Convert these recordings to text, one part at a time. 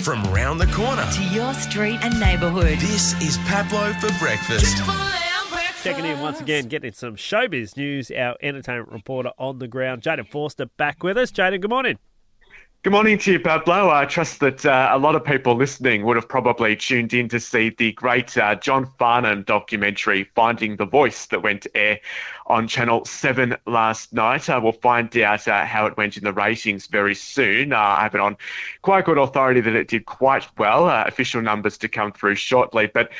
from round the corner. To your street and neighbourhood. This is Pablo for breakfast. Checking in once again, getting some showbiz news. Our entertainment reporter on the ground, Jayden Forster, back with us. Jayden, good morning. Good morning to you, Pablo. I trust that uh, a lot of people listening would have probably tuned in to see the great uh, John Farnham documentary, Finding the Voice, that went to air on Channel 7 last night. Uh, we'll find out uh, how it went in the ratings very soon. Uh, I have it on quite good authority that it did quite well. Uh, official numbers to come through shortly. But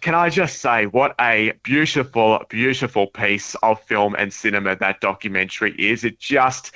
can I just say, what a beautiful, beautiful piece of film and cinema that documentary is. It just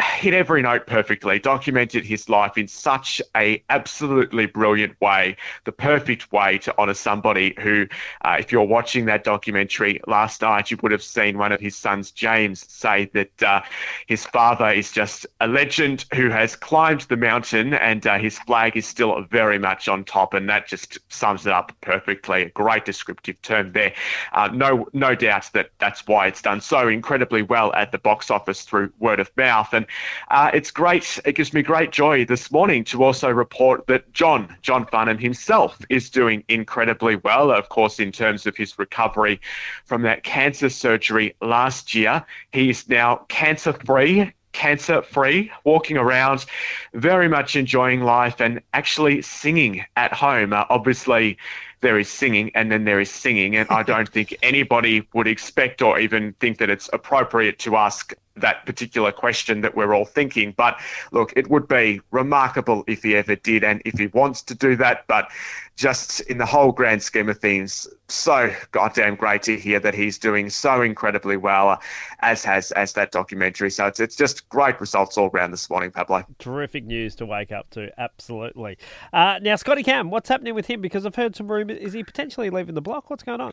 hit every note perfectly, documented his life in such a absolutely brilliant way, the perfect way to honour somebody who, uh, if you're watching that documentary last night, you would have seen one of his sons, James, say that uh, his father is just a legend who has climbed the mountain and uh, his flag is still very much on top, and that just sums it up perfectly. A great descriptive term there. Uh, no, no doubt that that's why it's done so incredibly well at the box office through word of mouth and uh, it's great. It gives me great joy this morning to also report that John, John Farnham himself, is doing incredibly well. Of course, in terms of his recovery from that cancer surgery last year, he is now cancer free cancer free, walking around, very much enjoying life and actually singing at home. Uh, obviously, there is singing and then there is singing. And I don't think anybody would expect or even think that it's appropriate to ask that particular question that we're all thinking. But look, it would be remarkable if he ever did and if he wants to do that. But just in the whole grand scheme of things, so goddamn great to hear that he's doing so incredibly well, as has as that documentary. So it's, it's just great results all around this morning, Pablo. Terrific news to wake up to, absolutely. Uh, now, Scotty Cam, what's happening with him? Because I've heard some Is he potentially leaving the block? What's going on?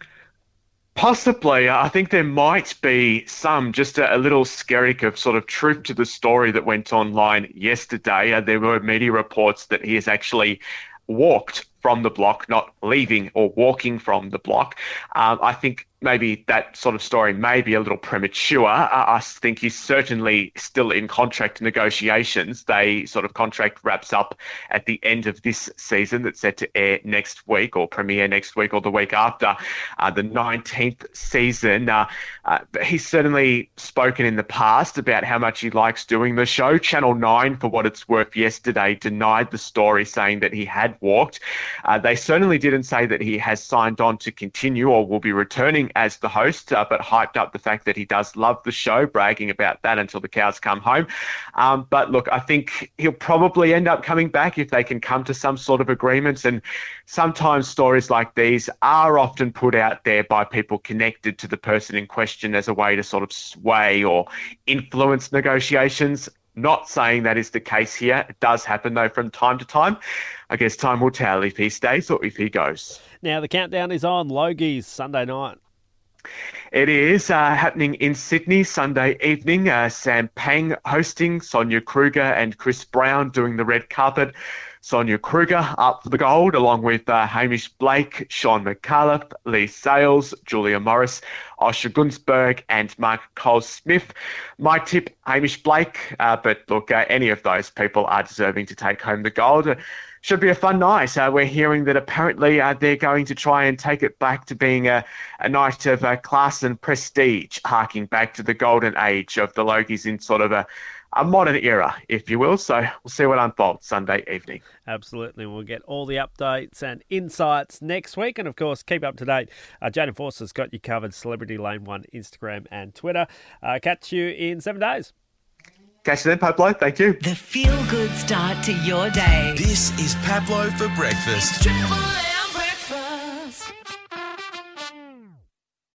Possibly. I think there might be some, just a, a, little skerrick of sort of truth to the story that went online yesterday. Uh, there were media reports that he has actually walked from the block, not leaving or walking from the block. Um, I think maybe that sort of story may be a little premature. I think he's certainly still in contract negotiations. They sort of contract wraps up at the end of this season that's set to air next week or premiere next week or the week after uh, the 19th season. Uh, uh, he's certainly spoken in the past about how much he likes doing the show. Channel 9, for what it's worth, yesterday denied the story, saying that he had walked. Uh, they certainly didn't say that he has signed on to continue or will be returning as the host, uh, but hyped up the fact that he does love the show, bragging about that until the cows come home. Um, but look, I think he'll probably end up coming back if they can come to some sort of agreement. And sometimes stories like these are often put out there by people connected to the person in question as a way to sort of sway or influence negotiations. Not saying that is the case here. It does happen though from time to time. I guess time will tell if he stays or if he goes. Now the countdown is on. Logies Sunday night. It is uh, happening in Sydney Sunday evening. Uh, Sam Pang hosting, Sonia Kruger and Chris Brown doing the red carpet. Sonia Kruger up for the gold, along with uh, Hamish Blake, Shaun Micallef, Leigh Sales, Julia Morris, Osher Gunsberg, and Mark Coles Smith. My tip, Hamish Blake, uh, but look, uh, any of those people are deserving to take home the gold should be a fun night. Uh, we're hearing that apparently uh, they're going to try and take it back to being a, a night of uh, class and prestige, harking back to the golden age of the Logies in sort of a, a modern era, if you will. So we'll see what unfolds Sunday evening. Absolutely. We'll get all the updates and insights next week. And of course, keep up to date. Uh, Jayden Forster's got you covered, Celebrity Lane 1, Instagram and Twitter. Uh, catch you in seven days. Catch you then, Pablo. Thank you. The feel good start to your day. This is Pablo for breakfast.